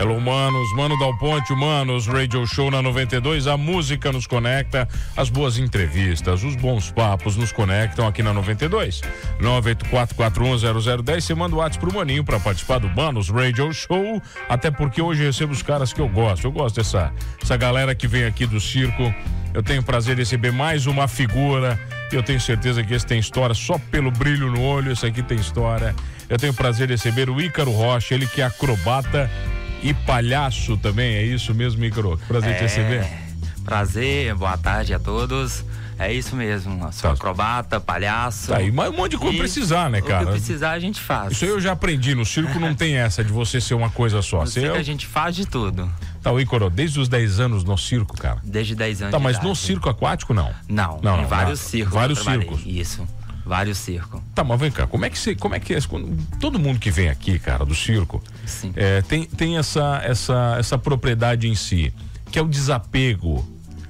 Hello, manos, Mano Dal Ponte, Manos, Radio Show na 92. A música nos conecta, as boas entrevistas, os bons papos nos conectam aqui na 92. 984410010. Você manda o WhatsApp pro Maninho para participar do Manos Radio Show. Até porque hoje recebo os caras que eu gosto. Eu gosto dessa essa galera que vem aqui do circo. Eu tenho prazer de receber mais uma figura. Eu tenho certeza que esse tem história só pelo brilho no olho. Esse aqui tem história. Eu tenho prazer de receber o Ícaro Rocha, ele que é acrobata e palhaço também, é isso mesmo, Micro? Prazer é, te receber. Prazer, boa tarde a todos. É isso mesmo, sou tá. acrobata, palhaço. Tá, e um monte de coisa precisar, né, cara? O que precisar a gente faz. Isso aí eu já aprendi, no circo não tem essa de você ser uma coisa só. No circo é... a gente faz de tudo. Tá, o Icoro, desde os 10 anos no circo, cara? Desde 10 anos Tá, mas no circo aquático não? Não, não, em não, vários não, circos. Vários circos. Isso. Vários circos. Tá, mas vem cá, como é que você, como é que é, todo mundo que vem aqui, cara, do circo, é, tem, tem essa, essa, essa propriedade em si, que é o desapego,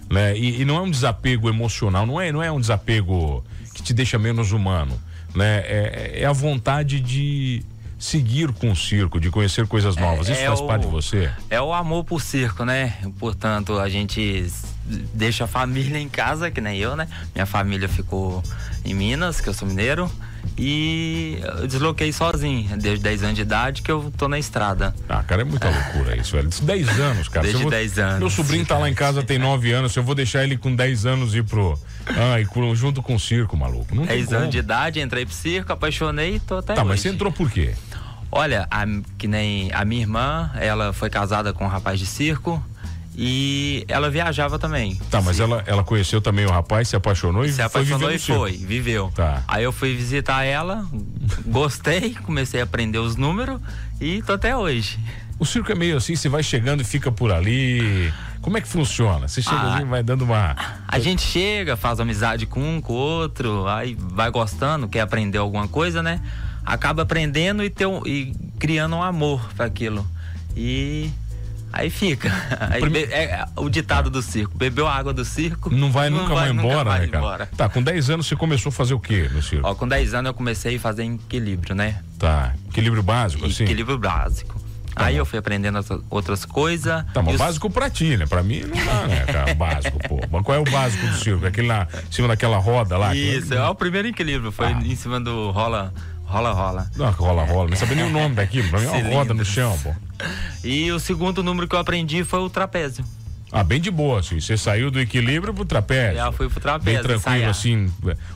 né? E, e, não é um desapego emocional, não é, não é um desapego que te deixa menos humano, né? É, é a vontade de seguir com o circo, de conhecer coisas é, novas. Isso é, faz o, parte de você? É o amor por circo, né? Portanto, a gente deixa a família em casa, que nem eu, né? Minha família ficou em Minas, que eu sou mineiro. E eu desloquei sozinho, desde 10 anos de idade que eu tô na estrada. Ah, cara, é muita loucura isso, velho. 10 anos, cara. Desde vou... 10 anos. Meu sobrinho tá lá em casa, tem 9 anos. Se eu vou deixar ele com 10 anos ir pro. Ah, e junto com o circo, maluco. Não 10 anos de idade, entrei pro circo, apaixonei e tô até. Tá, hoje. mas você entrou por quê? Olha, a, que nem a minha irmã, ela foi casada com um rapaz de circo. E ela viajava também. Tá, mas ela, ela conheceu também o rapaz, se apaixonou e se apaixonou e foi, viveu. Tá. Aí eu fui visitar ela, gostei, comecei a aprender os números e tô até hoje. O circo é meio assim, você vai chegando e fica por ali. Como é que funciona? Você chega ah, ali e vai dando uma. A gente chega, faz amizade com um, com o outro, aí vai gostando, quer aprender alguma coisa, né? Acaba aprendendo e, ter um, e criando um amor para aquilo. E Aí fica. Aí é, é, o ditado do circo: bebeu a água do circo. Não vai não nunca vai, mais embora, nunca né, cara? Embora. Tá, com 10 anos você começou a fazer o que no circo? Ó, com 10 anos eu comecei a fazer equilíbrio, né? Tá. Equilíbrio básico, assim? Equilíbrio básico. Tá aí bom. eu fui aprendendo outras coisas. Tá, mas os... básico pra ti, né? Pra mim não dá, né, cara? básico, pô. Mas qual é o básico do circo? Aquele lá, em cima daquela roda lá? Isso, que... é o primeiro equilíbrio. Foi ah. em cima do rola Rola, rola. Não, rola, rola. Não sabia nem o nome daquilo. Pra mim é uma roda no chão, pô. E o segundo número que eu aprendi foi o trapézio. Ah, bem de boa, assim. Você saiu do equilíbrio pro trapézio. Já fui pro trapézio. Bem tranquilo, ensaiar. assim.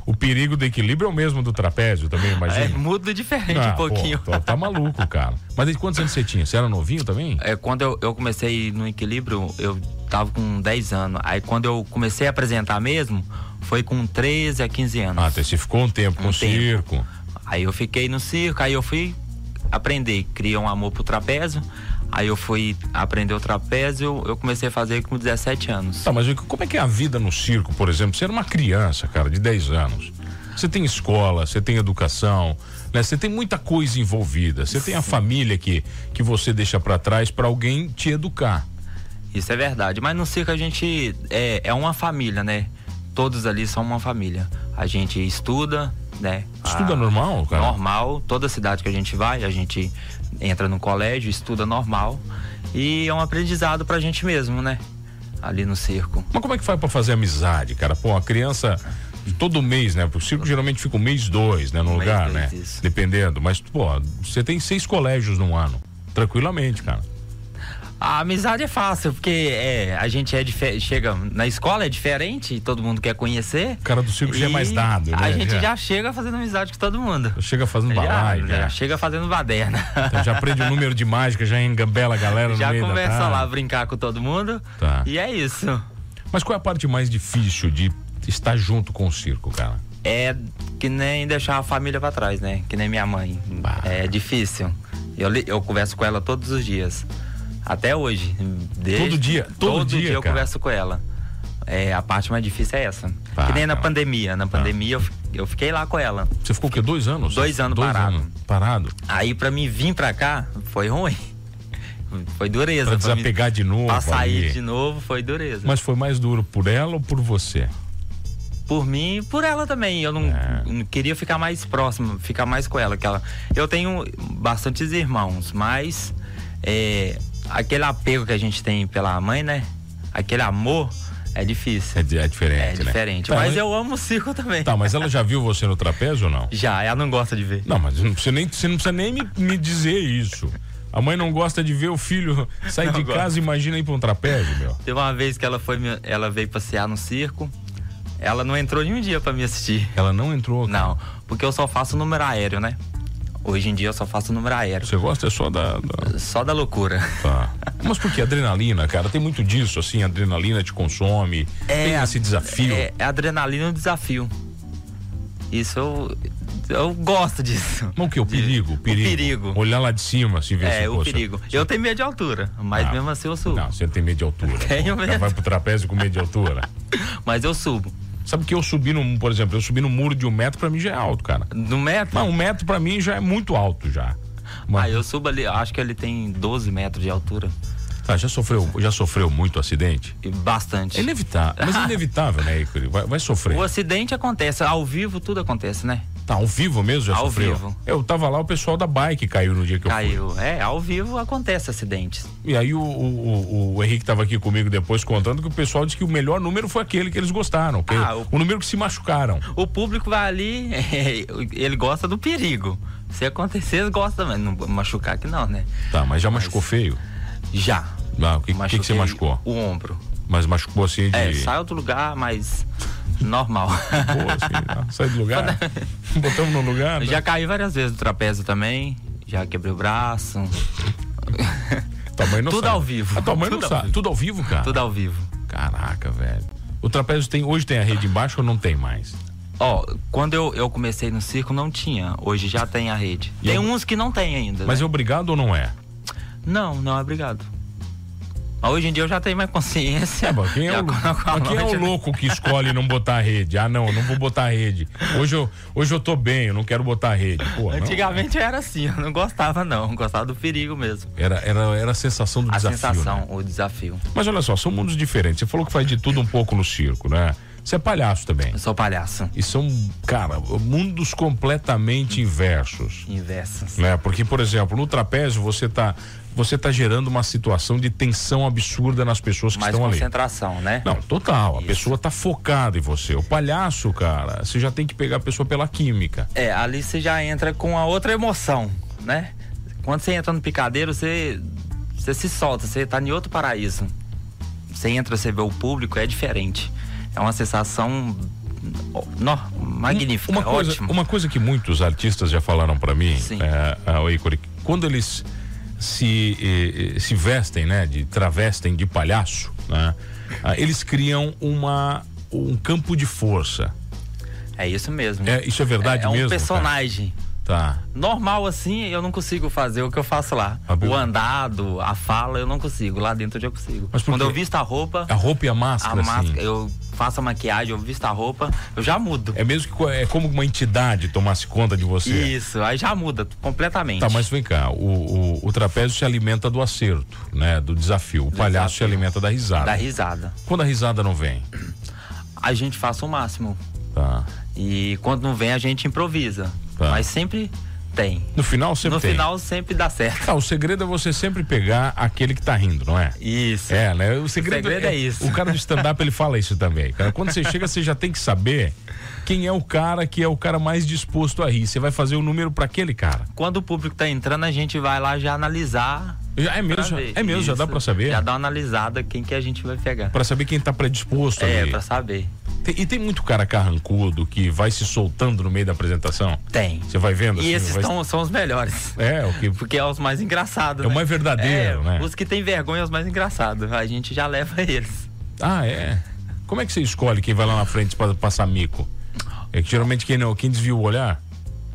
O perigo do equilíbrio é o mesmo do trapézio também, imagina. É, muda diferente ah, um pouquinho. Pô, tá maluco, cara. Mas desde quantos anos você tinha? Você era novinho também? É, quando eu, eu comecei no equilíbrio, eu tava com 10 anos. Aí quando eu comecei a apresentar mesmo, foi com 13 a 15 anos. Ah, então você ficou um tempo um com o circo. Aí eu fiquei no circo, aí eu fui aprender, criar um amor pro trapézio. Aí eu fui aprender o trapézio, eu comecei a fazer com 17 anos. Tá, mas como é que é a vida no circo, por exemplo? Você era uma criança, cara, de 10 anos. Você tem escola, você tem educação, né? Você tem muita coisa envolvida. Você tem a família que, que você deixa para trás para alguém te educar. Isso é verdade. Mas no circo a gente é, é uma família, né? Todos ali são uma família. A gente estuda, né? Estuda a, normal, cara? Normal, toda cidade que a gente vai, a gente entra no colégio, estuda normal e é um aprendizado pra gente mesmo, né? Ali no circo. Mas como é que faz pra fazer amizade, cara? Pô, a criança todo mês, né? O circo geralmente fica um mês dois, né? No um lugar, né? Isso. Dependendo. Mas, pô, você tem seis colégios no ano. Tranquilamente, cara. A amizade é fácil, porque é, a gente é chega na escola é diferente, todo mundo quer conhecer. O cara do circo já é mais dado, né? A gente já. já chega fazendo amizade com todo mundo. Chega fazendo balaio, já, já. chega fazendo baderna. Então já aprende o número de mágica, já engambela a galera já no meio começa da lá brincar com todo mundo. Tá. E é isso. Mas qual é a parte mais difícil de estar junto com o circo, cara? É que nem deixar a família para trás, né? Que nem minha mãe. Bah. É difícil. Eu, eu converso com ela todos os dias. Até hoje. Desde, todo dia? Todo, todo dia, dia eu converso com ela. É, a parte mais difícil é essa. Ah, que nem na pandemia. Na pandemia eu, eu fiquei lá com ela. Você ficou o quê? Dois anos? Dois anos Dois parado. Anos parado. Aí pra mim vir pra cá, foi ruim. Foi dureza. Pra desapegar mim, de novo. Pra sair ali. de novo, foi dureza. Mas foi mais duro por ela ou por você? Por mim e por ela também. Eu não, é. não, queria ficar mais próximo, ficar mais com ela. Que ela eu tenho bastantes irmãos, mas é, aquele apego que a gente tem pela mãe, né? Aquele amor é difícil. É, é diferente, É né? diferente. Tá, mas eu amo o circo também. Tá, mas ela já viu você no trapézio ou não? Já, ela não gosta de ver. Não, mas não precisa nem, você não precisa nem me, me dizer isso. A mãe não gosta de ver o filho sair Não de gosta. casa, imagina ir pra um trapézio, meu. Teve uma vez que ela foi, ela veio passear no circo. Ela não entrou nenhum dia pra me assistir. Ela não entrou. cara. Não, porque eu só faço número aéreo, né? Hoje em dia eu só faço número aéreo. Você gosta é só da. da- Só da loucura. tá. Mas por que adrenalina, cara? Tem muito disso, assim, adrenalina te consome. tem esse desafio. É, é adrenalina e um desafio. Isso eu, eu gosto disso. Mas o que? O perigo? O perigo. perigo. Olhar lá de cima, se ver se É, o você- perigo. Eu tenho medo de altura, mas Ah. mesmo assim eu subo. Não, você tem medo de altura. Tenho pô. medo. Vai pro trapézio com medo de altura. Mas eu subo. Sabe que eu subi no, por exemplo, eu subi no muro de um metro, pra mim já é alto, cara. No metro? Mas um metro pra mim já é muito alto já. Mas, Ah, eu subo ali, acho que ele tem 12 metros de altura. tá, já sofreu, já sofreu muito acidente? Bastante. É inevitável, mas é inevitável, né, Ícaro? Vai, vai sofrer. O acidente acontece, ao vivo tudo acontece, né? Tá, ao vivo mesmo já Ao sofreu? vivo. Eu tava lá, o pessoal da bike caiu no dia que eu Caiu. É, ao vivo acontece acidentes. fui. E aí o, o, o- o Henrique tava aqui comigo depois contando que o pessoal disse que o melhor número foi aquele que eles gostaram. que Ah, o... o- número que se machucaram. O público vai ali, ele gosta do perigo. Se acontecer, eles gostam, mas não machucar que não, né? Tá, mas já machucou feio? Já. Ah, o que, que, que você machucou? O ombro. Mas machucou assim de. É, saiu do lugar, mas normal. Boa, assim, sai do lugar. Botamos no lugar. né? Já caí várias vezes do trapézio também. Já quebrei o braço. Tua mãe não Tudo sabe. ao vivo. A tua mãe Tudo não ao sabe. vivo. Tudo ao vivo, cara? Tudo ao vivo. Caraca, velho. O trapézio tem. Hoje tem a rede embaixo ou não tem mais? Ó, quando eu, eu comecei no circo não tinha. Hoje já tem a rede. E tem eu- uns que não tem ainda. Mas né? é obrigado ou não é? Não, não é obrigado. Hoje em dia eu já tenho mais consciência. É, mas quem é, o, a quem é o louco que escolhe não botar a rede? Ah, não, eu não vou botar a rede. Hoje eu, hoje eu tô bem, eu não quero botar a rede. Pô, não. Antigamente eu era assim, eu não gostava não, gostava do perigo mesmo. Era, era, era a sensação do A desafio. sensação, né? o desafio. Mas olha só, são mundos diferentes. Você falou que faz de tudo um pouco no circo, né? Você é palhaço também. Eu sou palhaço. E são, cara, mundos completamente inversos. Inversas. né? Porque, por exemplo, no trapézio você tá, você tá gerando uma situação de tensão absurda nas pessoas que Mais estão ali. concentração, né? Não, total. A Isso. pessoa tá focada em você. O palhaço, cara, você já tem que pegar a pessoa pela química. É, ali você já entra com a outra emoção, né? Quando você entra no picadeiro, você, você se solta, você tá em outro paraíso. Você entra, você vê o público, é diferente. É uma sensação nó, magnífica, Uma coisa, ótimo. uma coisa que muitos artistas já falaram pra mim, Sim. é, ah, o Ícaro, quando eles se, eh, eh, se vestem, né, de travestem de palhaço, né, ah, eles criam uma, um campo de força. É isso mesmo. É, isso é verdade é, é um mesmo? cara? Tá. Normal assim, eu não consigo fazer o que eu faço lá. Ah, o andado, a fala, eu não consigo. Lá dentro eu já consigo. Mas Quando eu visto a roupa, A roupa e a a máscara, assim. máscara, eu faço a maquiagem, eu visto a roupa, eu já mudo. É mesmo que é como uma entidade tomasse conta de você. Isso, aí já muda completamente. Tá, mas vem cá, o, o, o trapézio se alimenta do acerto, né? Do desafio. O palhaço se desafio. alimenta da risada. Da risada. Quando a risada não vem, A gente faz o máximo. tá? E quando não vem, a gente improvisa. Tá. Mas sempre tem. No final sempre no tem. final sempre dá certo. O segredo é você sempre pegar aquele que tá rindo, não é? Isso. É, né? O segredo, segredo é isso. O cara do stand-up ele fala isso também. Cara, quando você chega, você já tem que saber quem é o cara que é o cara mais disposto a rir. Você vai fazer o número pra aquele cara. Quando o público tá entrando, a gente vai lá já analisar. Já- É mesmo, já- é mesmo, já dá pra saber. Já dá uma analisada quem que a gente vai pegar. Pra saber quem tá predisposto É, pra saber. Tem- e tem muito cara carrancudo que vai se soltando no meio da apresentação. Tem. Você vai vendo assim, E esses vai- tão- são os melhores. É, o que Porque é os mais engraçados. É o né? mais verdadeiro, É, né? Os que têm vergonha são os mais engraçados. A gente já leva eles. Ah, é. Como é que você escolhe quem vai lá na frente pra passar mico? É que geralmente quem não, quem desvia o olhar?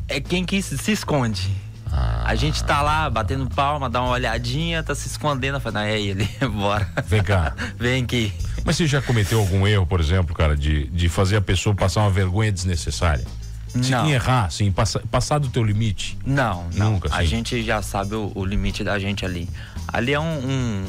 É quem que se se esconde. Ah. A gente tá lá batendo palma, dá uma olhadinha, tá se escondendo. Fala, não, é ele, bora. Vem cá. Vem aqui. Mas você já cometeu algum erro, por exemplo, cara, de, de fazer a pessoa passar uma vergonha desnecessária? Se Não. em errar, assim, passa, passar do teu limite. Não, não. Nunca, a sim. gente já sabe o, o limite da gente ali. Ali é um. um-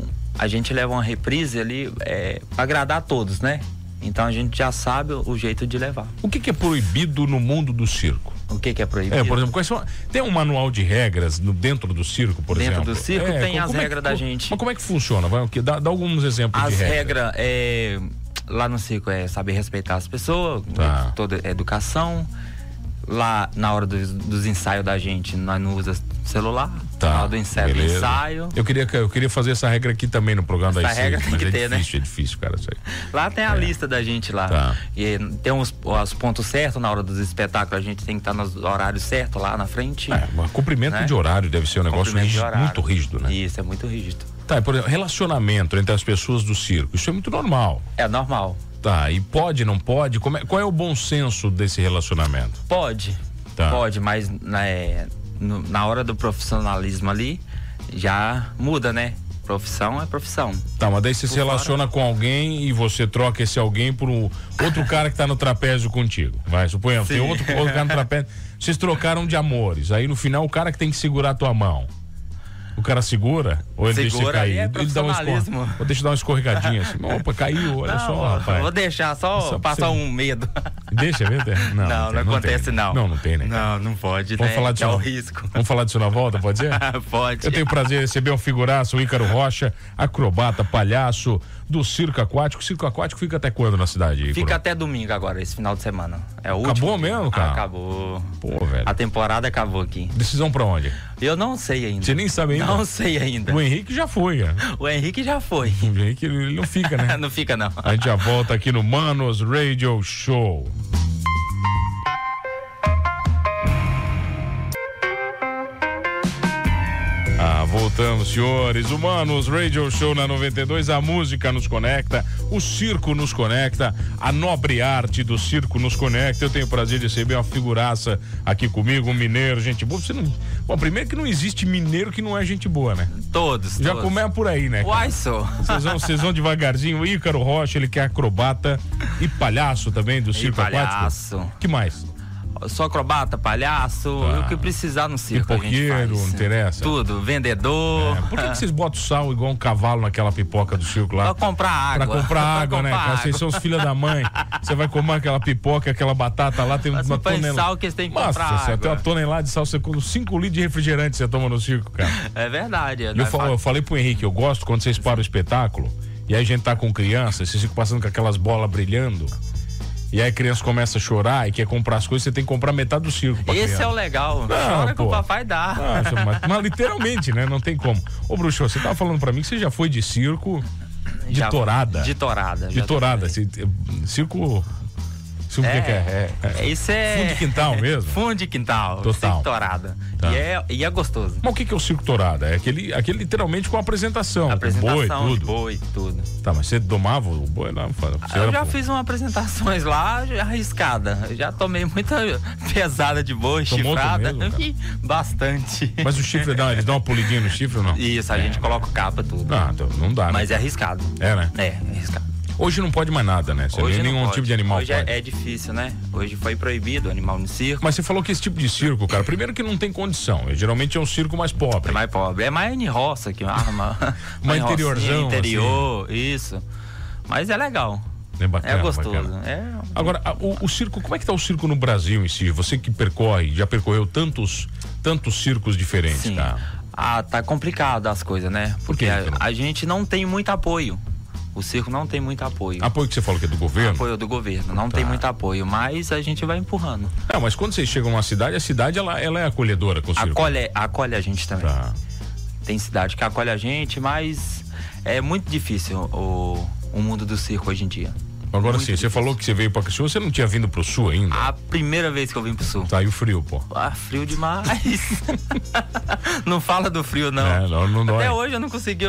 um- a gente leva uma reprise ali é, pra agradar a todos, né? Então a gente já sabe o, o jeito de levar. O que, que é proibido no mundo do circo? O que, que é proibido? É, por exemplo, quais são, tem um manual de regras no, dentro do circo, por Dentro exemplo? do circo É, tem as é regras da co- gente. Mas como é que funciona? Vai, dá, dá alguns exemplos As de regra. regras é. Lá no circo é saber respeitar as pessoas, Tá. toda educação. Lá na hora dos, dos ensaios da gente, nós não usa celular. Tá, na hora do ensaio, do ensaio. Eu queria, eu queria fazer essa regra aqui também no programa Essa das regra seis, tem que é ter, né? difícil, é difícil, cara, isso aí. Lá tem a lista da gente lá. Tá. E tem os, os pontos certos na hora dos espetáculos, a gente tem que estar nos horários certos lá na frente. É, mas cumprimento Né? de horário deve ser um negócio rígido, muito rígido, né? Isso, é muito rígido. Tá, e por exemplo, relacionamento entre as pessoas do circo, isso é muito normal. É normal. Tá, e pode, não pode? Como é- qual é o bom senso desse relacionamento? Pode. Tá. Pode, mas né, no- na hora do profissionalismo ali, já muda, né? Profissão é profissão. Tá, mas daí você se fora. relaciona com alguém e você troca esse alguém por um outro cara que tá no trapézio contigo. Vai, suponhamos, tem outro, outro cara no trapézio. Vocês trocaram de amores. Aí no final o cara que tem que segurar a tua mão. O cara segura? Ou ele deixa você Segura, cair? é ele dá uma escor... Ou deixa dar uma escorregadinha assim. Opa, caiu, olha não, só, rapaz. vou deixar só passar você- um medo. Deixa, vê? Não, Não, não, tem, acontece tem. não. Não, não tem, né? Não, não pode, Vamos né? falar disso é o não. risco. Vamos falar disso na volta, pode ser? pode. Eu tenho o prazer de receber um figuraço, o Ícaro Rocha, acrobata, palhaço do circo aquático. O circo aquático fica até quando na cidade? Fica até domingo agora, esse final de semana. É o Acabou último. mesmo, cara? Acabou. Pô, velho. A temporada acabou aqui. Decisão pra onde? Eu não sei ainda. Você nem sabe ainda? Não sei ainda. O Henrique já foi, cara. O Henrique já foi. O Henrique, ele não fica, né? não fica, não. A gente já volta aqui no Manos Radio Show. Voltamos, senhores. Humanos Radio Show na 92. A música nos conecta, o circo nos conecta, a nobre arte do circo nos conecta. Eu tenho o prazer de receber uma figuraça aqui comigo, um mineiro, gente boa. Você não... Bom, primeiro que não existe mineiro que não é gente boa, né? Todos. Já todos. começa por aí, né? Uai, só. Vocês vão, vocês vão devagarzinho. O Ícaro Rocha, ele que é acrobata e palhaço também do circo palhaço. aquático. que mais? Sou acrobata, palhaço, Tá. o que precisar no circo. Pipoqueiro, não interessa? Tudo, vendedor. É, por que, que vocês botam sal igual um cavalo naquela pipoca do circo lá? Pra comprar água. Pra comprar água, né? comprar cara? Vocês são os filhos da mãe. Você vai comer aquela pipoca, aquela batata lá, tem Mas uma tonelada. sal que eles têm que Nossa, comprar você tem uma tonelada de sal, você com 5 litros de refrigerante você toma no circo, cara. É verdade. Eu, nós fa- faz- eu falei pro Henrique, eu gosto quando vocês param o espetáculo e aí a gente tá com criança, vocês ficam passando com aquelas bolas brilhando. E aí a criança começa a chorar e quer comprar as coisas, você tem que comprar metade do circo Esse criança. é o legal. Não, Chora que pô. o papai dá. Ah, mas, mas literalmente, né? Não tem como. Ô, Bruxo, você tava falando pra mim que você já foi de circo de Já- torada. De torada. De torada. Ci- Circo. Circo o que é? É, é. Isso é. Fundo de quintal mesmo? Fundo de quintal. Total. Circo torada. Tá. E, é, e é gostoso. Mas o que, que é o circo torada? É aquele, aquele literalmente com apresentação. com Apresentação boi, de tudo. boi, tudo. Tá, mas você domava o boi lá? Você eu já fiz umas apresentações lá arriscada. Eu já tomei muita pesada de boi, Tomou chifrada. mesmo, Bastante. Mas o chifre dá, eles dão uma polidinha no chifre ou não? Isso, a gente coloca capa tudo. Ah, então não dá, né? Mas é arriscado. É, né? É, é arriscado. Hoje não pode mais nada, né? Você Hoje nenhum pode. tipo de animal Hoje é, é difícil, né? Hoje foi proibido o animal no circo. Mas você falou que esse tipo de circo, cara, primeiro que não tem condição. é- Geralmente é um circo mais pobre. É mais pobre. É mais em roça que arma. Uma interiorzão, assim. interior, isso. Mas é legal. É bacana, é gostoso. É... Agora, o, o circo, como é que tá o circo no Brasil em si? Você que percorre, já percorreu tantos, tantos circos diferentes, Sim. cara. Ah, tá complicado as coisas, né? Por Porque a, Ítalo? a gente não tem muito apoio. O circo não tem muito apoio. Apoio que você falou que é do governo? Apoio do governo. Não Tá. tem muito apoio, mas a gente vai empurrando. É, mas quando vocês chegam numa cidade, a cidade ela, ela é acolhedora com o circo. Acolhe, acolhe a gente também. Tá. Tem cidade que acolhe a gente, mas é muito difícil o, o mundo do circo hoje em dia. Agora sim, você falou que você veio pra Criciúma, você não tinha vindo pro sul ainda? A primeira vez que eu vim pro sul. Tá, e o frio, pô. Ah, frio demais. não fala do frio, não. É, não, não dói. Até hoje eu não consegui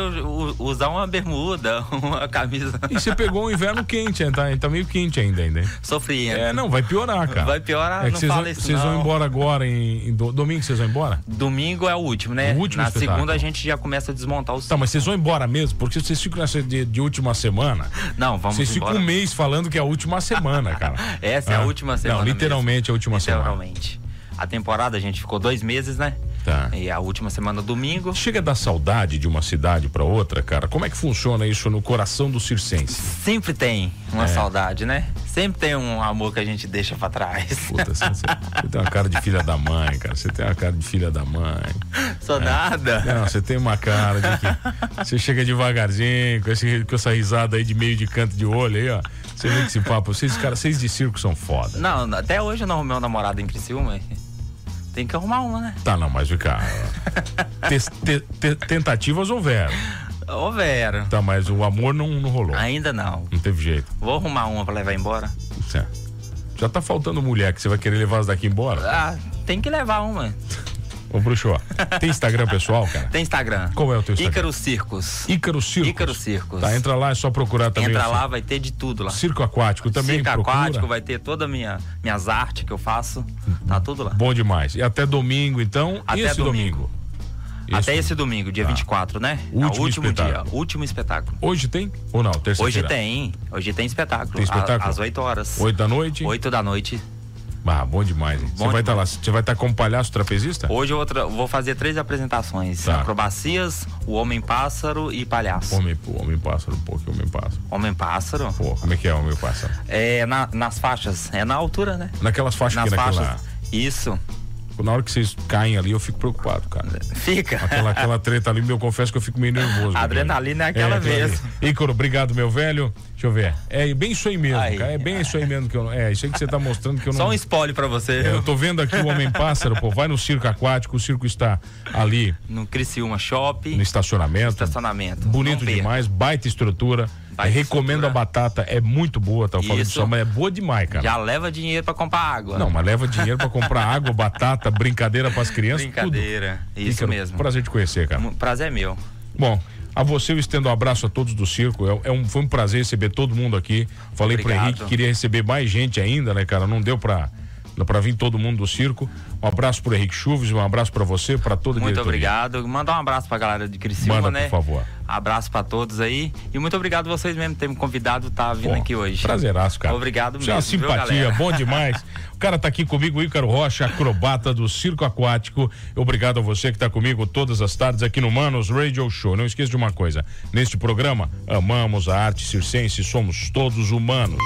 usar uma bermuda, uma camisa. E você pegou um inverno quente, tá, tá meio quente ainda, ainda. Sofrendo. É, não, vai piorar, cara. Vai piorar, é não vocês fala vão, isso Vocês vão embora agora em, em do- domingo, vocês vão embora? Domingo é o último, né? O último Na espetáculo. segunda a gente já começa a desmontar o Tá, mas vocês vão embora mesmo? Porque vocês ficam nessa de, de última semana. Não, vamos vocês ficam embora. um mês falando que é a última semana, cara. Essa é Ah, a última semana. Não, literalmente é a última semana. Literalmente. A temporada a gente ficou dois meses, né? Tá. E a última semana domingo. Chega a dar saudade de uma cidade para outra, cara? Como é que funciona isso no coração do circense? Sempre tem uma é. saudade, né? Sempre tem um amor que a gente deixa para trás. Puta, você, você, tem uma cara de filha da mãe, cara. Você tem uma cara de filha da mãe. Sou é. nada. Não, você tem uma cara de que você chega devagarzinho, com, esse, com essa risada aí de meio de canto de olho aí, ó. Você vê que esse papo, vocês, cara, vocês de circo são foda. Não, até hoje eu não arrumei um namorado em Criciúma. Tem que arrumar uma, né? Tá, não, mas fica. te, te, tentativas houveram. Houveram. Tá, mas o amor não, não rolou. Ainda não. Não teve jeito. Vou arrumar uma pra levar embora. Certo. Já tá faltando mulher que você vai querer levar as daqui embora? Ah, tem que levar uma. Ô, Bruxo, tem Instagram pessoal, cara? Tem Instagram. Qual é o teu Instagram? Ícaro Circos. Ícaro Circos? Ícaro Circos. Tá, entra lá, é só procurar também. Entra lá, vai ter de tudo lá. Circo aquático também Circo procura. aquático, vai ter toda minha minhas artes que eu faço. Tá tudo lá. Bom demais. E até domingo, então? Até esse domingo. domingo? Até esse domingo, dia tá. 24, né? Último, é último espetáculo. dia, último espetáculo. Hoje tem ou não? Hoje tem, hoje tem espetáculo. Tem espetáculo? às 8 horas. 8 da noite? 8 da noite. Ah, bom demais. Bom você vai estar tá lá, você vai estar tá como palhaço trapezista? Hoje eu vou, vou fazer três apresentações: tá. acrobacias, o homem pássaro e palhaço. Homem, homem pássaro, pô, que homem pássaro. Homem pássaro? Pô, como é que é homem pássaro? É na, nas faixas, é na altura, né? Naquelas faixas nas que faixas. naquela... Isso na hora que vocês caem ali, eu fico preocupado, cara. Fica. Aquela, aquela treta ali, eu confesso que eu fico meio nervoso. A adrenalina é aquela é, mesmo. Ícaro, obrigado, meu velho. Deixa eu ver. É bem isso aí mesmo, aí, cara. É bem isso aí mesmo que eu. É, isso aí que você tá mostrando que eu não. Só um spoiler pra você. É, eu tô vendo aqui o Homem Pássaro, pô. Vai no circo aquático, o circo está ali. No Criciúma Shopping. No estacionamento. No estacionamento. Bonito demais, baita estrutura. Baita recomendo estrutura. a batata, é muito boa, tá? Eu falei só, mas é boa demais, cara. Já leva dinheiro pra comprar água. Não, mas leva dinheiro pra comprar água, batata, brincadeira pras crianças. Brincadeira. Tudo. Isso mesmo. Prazer te conhecer, cara. Prazer é meu. Bom, a você eu estendo um abraço a todos do circo. É, é um, foi um prazer receber todo mundo aqui. Falei pro Henrique que queria receber mais gente ainda, né, cara? Não deu pra, para vir todo mundo do circo. Um abraço pro Henrique Chuves, um abraço para você, para toda a Muito diretoria. obrigado. Mandar um abraço pra galera de Criciúma, Manda, né? por favor. Abraço para todos aí. E muito obrigado vocês mesmo por terem me convidado tá vindo aqui hoje. Prazeraço, cara. Obrigado mesmo. É uma simpatia, viu, bom demais. o cara tá aqui comigo, Ícaro Rocha, acrobata do Circo Aquático. Obrigado a você que tá comigo todas as tardes aqui no Manos Radio Show. Não esqueça de uma coisa, neste programa, amamos a arte circense, somos todos humanos.